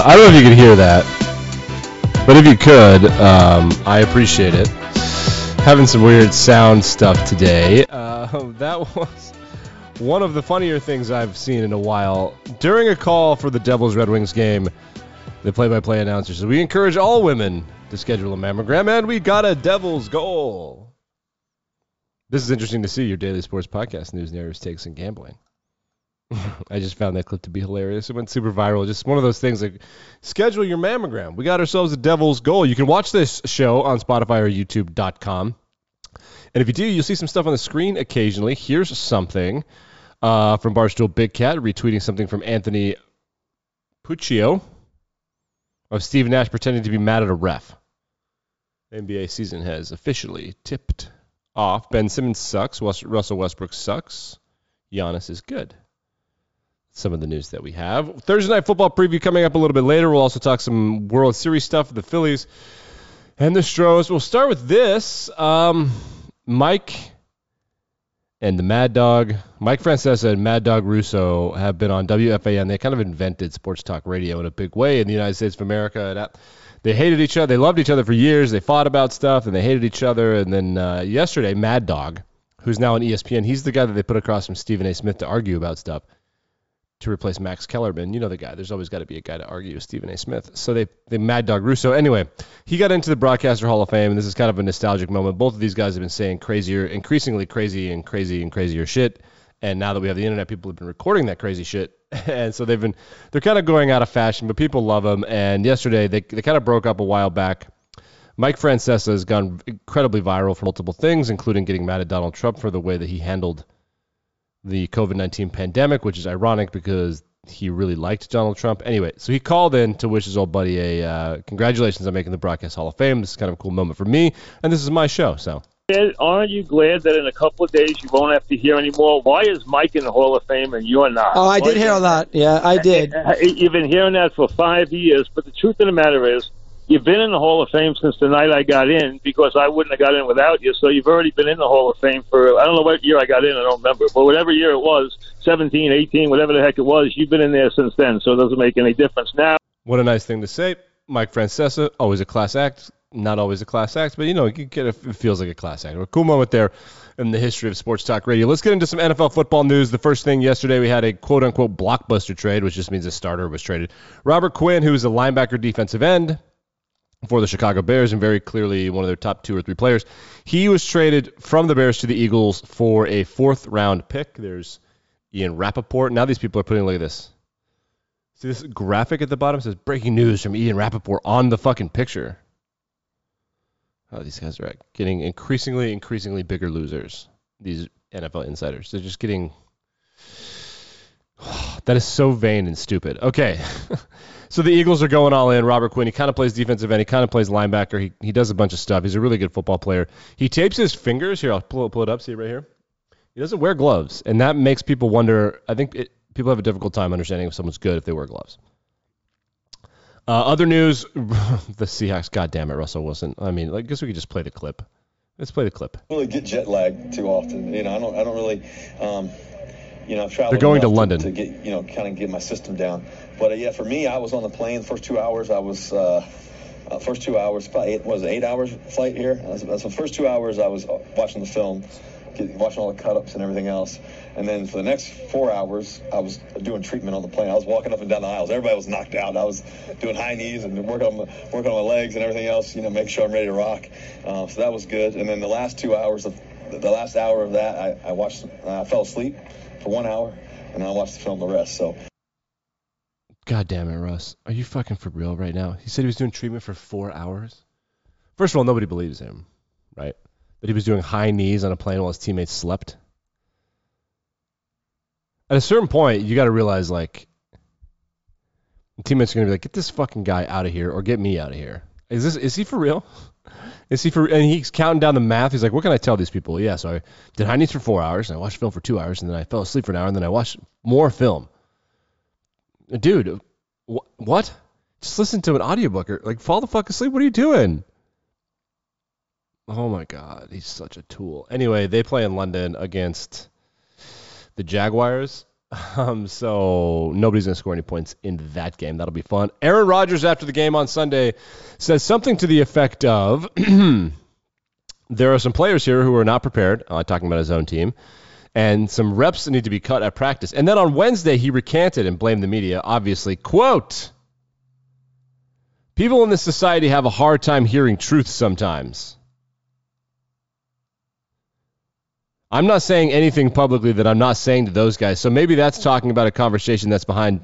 Uh, I don't know if you could hear that, but if you could, um, I appreciate it. Having some weird sound stuff today. Uh, that was one of the funnier things I've seen in a while. During a call for the Devils Red Wings game, the play-by-play announcer says, "We encourage all women to schedule a mammogram, and we got a Devils goal." This is interesting to see your daily sports podcast news, narratives, takes, and gambling. I just found that clip to be hilarious. It went super viral. Just one of those things like schedule your mammogram. We got ourselves a devil's goal. You can watch this show on Spotify or YouTube.com. And if you do, you'll see some stuff on the screen occasionally. Here's something uh, from Barstool Big Cat retweeting something from Anthony Puccio of Steve Nash pretending to be mad at a ref. NBA season has officially tipped off. Ben Simmons sucks. Russell Westbrook sucks. Giannis is good some of the news that we have. Thursday night football preview coming up a little bit later. We'll also talk some World Series stuff, the Phillies and the Stros. We'll start with this. Um, Mike and the Mad Dog, Mike Francesa and Mad Dog Russo have been on WFAN. They kind of invented sports talk radio in a big way in the United States of America. And they hated each other. They loved each other for years. They fought about stuff and they hated each other. And then uh, yesterday, Mad Dog, who's now on ESPN, he's the guy that they put across from Stephen A. Smith to argue about stuff to replace Max Kellerman. You know the guy. There's always got to be a guy to argue with Stephen A. Smith. So they, they Mad Dog Russo. Anyway, he got into the Broadcaster Hall of Fame, and this is kind of a nostalgic moment. Both of these guys have been saying crazier, increasingly crazy and crazy and crazier shit. And now that we have the internet, people have been recording that crazy shit. And so they've been, they're kind of going out of fashion, but people love them. And yesterday, they, they kind of broke up a while back. Mike Francesa has gone incredibly viral for multiple things, including getting mad at Donald Trump for the way that he handled – the COVID 19 pandemic, which is ironic because he really liked Donald Trump. Anyway, so he called in to wish his old buddy a uh, congratulations on making the Broadcast Hall of Fame. This is kind of a cool moment for me, and this is my show. So. Aren't you glad that in a couple of days you won't have to hear anymore? Why is Mike in the Hall of Fame and you're not? Oh, I did hear that. Yeah, I did. You've been hearing that for five years, but the truth of the matter is, you've been in the Hall of Fame since the night I got in because I wouldn't have got in without you. So you've already been in the Hall of Fame for I don't know what year I got in, I don't remember, but whatever year it was, 17, 18, whatever the heck it was, you've been in there since then. So it doesn't make any difference now. What a nice thing to say, Mike Francesa. Always a class act. Not always a class act, but you know, you get a, it feels like a class act. A cool moment there in the history of sports talk radio. Let's get into some NFL football news. The first thing yesterday, we had a quote unquote blockbuster trade, which just means a starter was traded. Robert Quinn, who is a linebacker defensive end, for the Chicago Bears and very clearly one of their top two or three players. He was traded from the Bears to the Eagles for a fourth round pick. There's Ian Rapoport. Now these people are putting, look at this. See this graphic at the bottom says breaking news from Ian Rapoport on the fucking picture. Oh, these guys are getting increasingly, increasingly bigger losers. These NFL insiders. They're just getting. that is so vain and stupid. Okay. So the Eagles are going all in. Robert Quinn, he kind of plays defensive end. He kind of plays linebacker. He, he does a bunch of stuff. He's a really good football player. He tapes his fingers. Here, I'll pull, pull it up. See it right here. He doesn't wear gloves, and that makes people wonder. I think it, people have a difficult time understanding if someone's good if they wear gloves. Uh, other news: the Seahawks. God damn it, Russell Wilson. I mean, I guess we could just play the clip. Let's play the clip. I Really get jet lagged too often. You know, I don't. I don't really. Um, you know, I've. They're going to London to get you know kind of get my system down. But uh, yeah, for me, I was on the plane the first two hours. I was uh, uh, first two hours, probably eight, was it eight hours flight here? That's, that's the first two hours I was uh, watching the film, getting, watching all the cut-ups and everything else. And then for the next four hours, I was doing treatment on the plane. I was walking up and down the aisles. Everybody was knocked out. I was doing high knees and working on my, working on my legs and everything else. You know, make sure I'm ready to rock. Uh, so that was good. And then the last two hours of the last hour of that, I, I watched. I fell asleep for one hour, and I watched the film the rest. So God damn it, Russ. Are you fucking for real right now? He said he was doing treatment for four hours. First of all, nobody believes him, right? That he was doing high knees on a plane while his teammates slept. At a certain point, you got to realize, like, teammates are gonna be like, "Get this fucking guy out of here, or get me out of here." Is this is he for real? Is he for? And he's counting down the math. He's like, "What can I tell these people?" Yeah, so I did high knees for four hours, and I watched film for two hours, and then I fell asleep for an hour, and then I watched more film dude, wh- what? Just listen to an audiobook or like fall the fuck asleep. What are you doing? Oh my god, he's such a tool. Anyway, they play in London against the Jaguars. Um, so nobody's going to score any points in that game. That'll be fun. Aaron Rodgers, after the game on Sunday, says something to the effect of there are some players here who are not prepared, uh, talking about his own team, and some reps need to be cut at practice. And then on Wednesday, he recanted and blamed the media, obviously. Quote People in this society have a hard time hearing truth sometimes. I'm not saying anything publicly that I'm not saying to those guys. So maybe that's talking about a conversation that's behind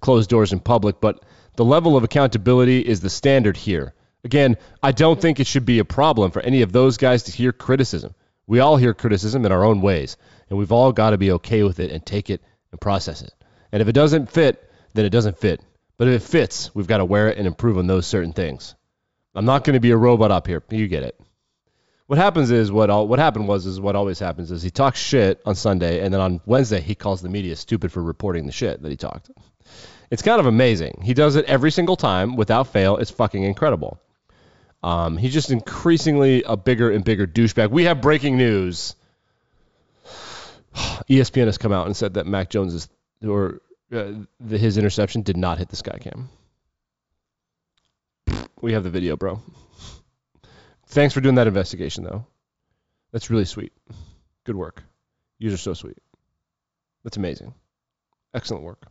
closed doors in public, but the level of accountability is the standard here. Again, I don't think it should be a problem for any of those guys to hear criticism. We all hear criticism in our own ways, and we've all got to be okay with it and take it and process it. And if it doesn't fit, then it doesn't fit. But if it fits, we've got to wear it and improve on those certain things. I'm not going to be a robot up here. You get it. What happens is what all, what happened was is what always happens is he talks shit on Sunday and then on Wednesday he calls the media stupid for reporting the shit that he talked. It's kind of amazing. He does it every single time without fail. It's fucking incredible. Um, he's just increasingly a bigger and bigger douchebag. We have breaking news. ESPN has come out and said that Mac Jones is or uh, the, his interception did not hit the sky cam. We have the video, bro. Thanks for doing that investigation, though. That's really sweet. Good work. You are so sweet. That's amazing. Excellent work.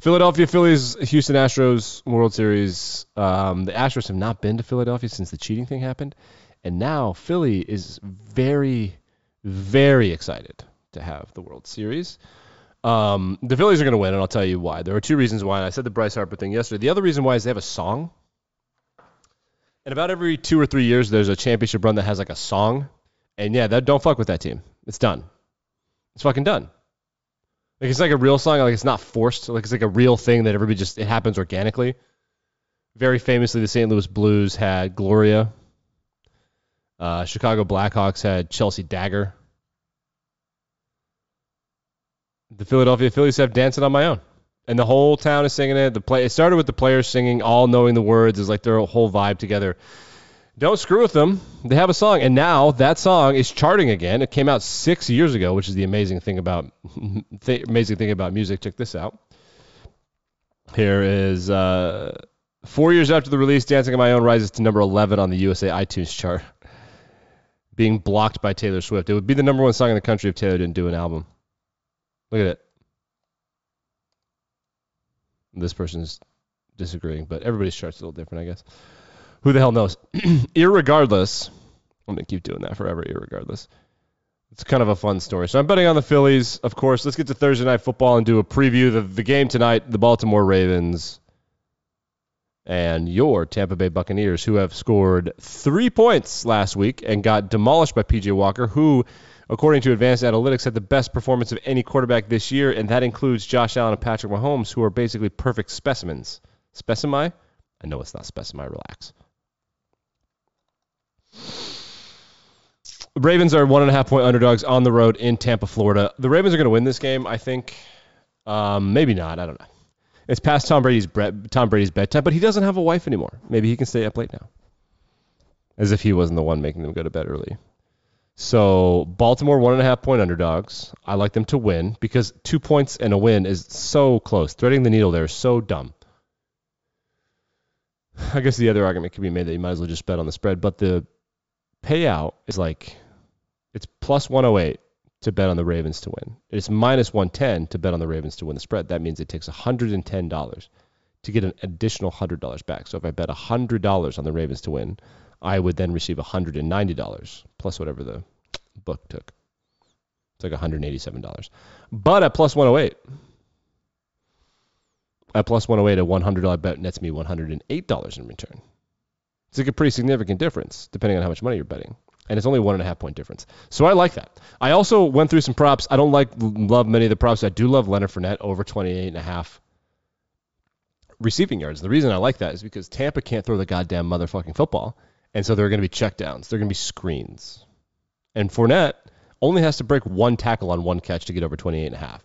Philadelphia Phillies, Houston Astros World Series. Um, the Astros have not been to Philadelphia since the cheating thing happened, and now Philly is very, very excited to have the World Series. Um, the Phillies are going to win, and I'll tell you why. There are two reasons why. And I said the Bryce Harper thing yesterday. The other reason why is they have a song and about every two or three years, there's a championship run that has like a song. And yeah, that don't fuck with that team. It's done. It's fucking done. Like it's like a real song. Like it's not forced. Like it's like a real thing that everybody just it happens organically. Very famously, the St. Louis Blues had Gloria. Uh, Chicago Blackhawks had Chelsea Dagger. The Philadelphia Phillies have Dancing on My Own and the whole town is singing it. The play it started with the players singing, all knowing the words. Is like their whole vibe together. Don't screw with them. They have a song, and now that song is charting again. It came out six years ago, which is the amazing thing about th- amazing thing about music. Check this out. Here is uh, four years after the release, "Dancing on My Own" rises to number 11 on the USA iTunes chart, being blocked by Taylor Swift. It would be the number one song in the country if Taylor didn't do an album. Look at it this person's disagreeing, but everybody's chart's a little different, I guess. Who the hell knows? irregardless, I'm gonna keep doing that forever. Irregardless, it's kind of a fun story. So I'm betting on the Phillies, of course. Let's get to Thursday night football and do a preview of the game tonight. The Baltimore Ravens and your Tampa Bay Buccaneers, who have scored three points last week and got demolished by PJ Walker, who according to advanced analytics, had the best performance of any quarterback this year, and that includes Josh Allen and Patrick Mahomes, who are basically perfect specimens. Specimi? I know it's not specimi. Relax. Ravens are one and a half point underdogs on the road in Tampa, Florida. The Ravens are going to win this game, I think. Um, maybe not. I don't know. It's past Tom Brady's Tom Brady's bedtime, but he doesn't have a wife anymore. Maybe he can stay up late now. As if he wasn't the one making them go to bed early. So Baltimore one and a half point underdogs. I like them to win because two points and a win is so close. Threading the needle there is so dumb. I guess the other argument could be made that you might as well just bet on the spread, but the payout is like it's plus 108 to bet on the Ravens to win. It's minus 110 to bet on the Ravens to win the spread. That means it takes $110 to get an additional $100 back. So if I bet $100 on the Ravens to win, I would then receive $190 plus whatever the book took. It's like $187. But at plus 108, at plus 108, a $100 bet nets me $108 in return. It's like a pretty significant difference depending on how much money you're betting. And it's only one and a half point difference. So I like that. I also went through some props. I don't like love many of the props. I do love Leonard Fournette over 28 and a half receiving yards. The reason I like that is because Tampa can't throw the goddamn motherfucking football. And so there are going to be checkdowns. There are going to be screens. And Fournette only has to break one tackle on one catch to get over 28 and a half.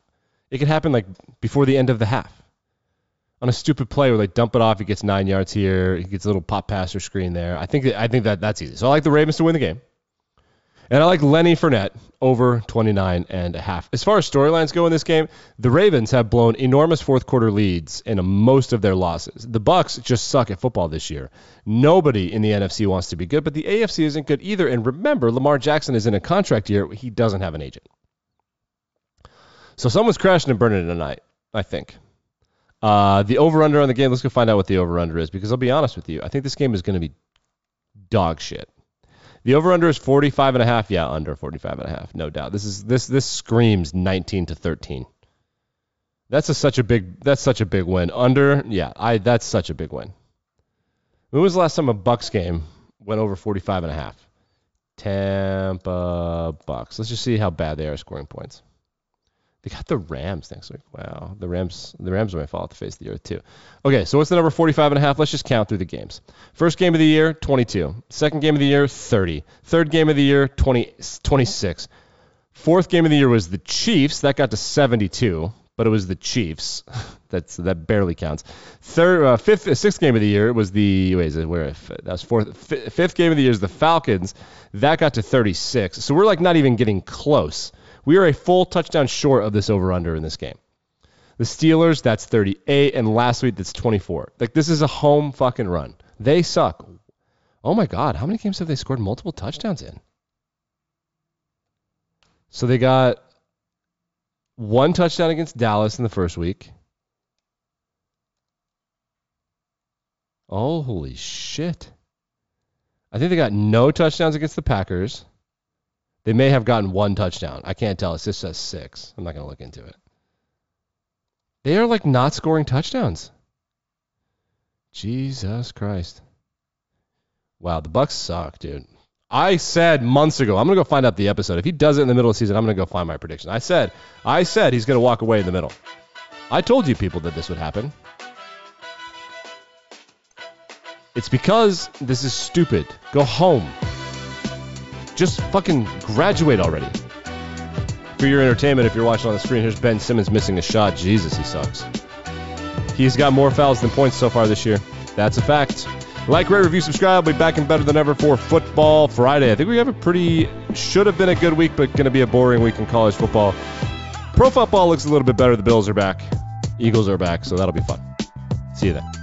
It could happen like before the end of the half. On a stupid play where they dump it off, he gets nine yards here, he gets a little pop pass or screen there. I think that, I think that that's easy. So I like the Ravens to win the game. And I like Lenny Fournette over 29 and a half. As far as storylines go in this game, the Ravens have blown enormous fourth quarter leads in most of their losses. The Bucks just suck at football this year. Nobody in the NFC wants to be good, but the AFC isn't good either. And remember, Lamar Jackson is in a contract year. He doesn't have an agent. So someone's crashing and burning tonight, I think. Uh, the over under on the game, let's go find out what the over under is because I'll be honest with you. I think this game is going to be dog shit. The over under is 45 and a half. Yeah, under 45 and a half, no doubt. This is this this screams 19 to 13. That's a, such a big that's such a big win. Under, yeah, I that's such a big win. When was the last time a Bucks game went over 45 and a half? Tampa Bucks. Let's just see how bad they are scoring points. They got the Rams next week. Wow. The Rams the Rams might fall off the face of the earth too. Okay, so what's the number 45 and a half? Let's just count through the games. First game of the year, 22. Second game of the year, 30. Third game of the year, 20, 26. Fourth game of the year was the Chiefs. That got to 72, but it was the Chiefs. That's that barely counts. Third, uh, fifth, uh, sixth game of the year was the wait, is it where that was fourth. F- fifth game of the year is the Falcons. That got to 36. So we're like not even getting close. We are a full touchdown short of this over under in this game. The Steelers, that's 38, and last week that's 24. Like this is a home fucking run. They suck. Oh my god, how many games have they scored multiple touchdowns in? So they got one touchdown against Dallas in the first week. Oh, holy shit. I think they got no touchdowns against the Packers. They may have gotten one touchdown. I can't tell. It just says six. I'm not going to look into it. They are like not scoring touchdowns. Jesus Christ. Wow, the Bucks suck, dude. I said months ago, I'm gonna go find out the episode. If he does it in the middle of the season, I'm gonna go find my prediction. I said, I said he's gonna walk away in the middle. I told you people that this would happen. It's because this is stupid. Go home. Just fucking graduate already. For your entertainment, if you're watching on the screen, here's Ben Simmons missing a shot. Jesus, he sucks. He's got more fouls than points so far this year. That's a fact. Like, rate, review, subscribe. We'll be back and better than ever for Football Friday. I think we have a pretty, should have been a good week, but going to be a boring week in college football. Pro football looks a little bit better. The Bills are back. Eagles are back, so that'll be fun. See you then.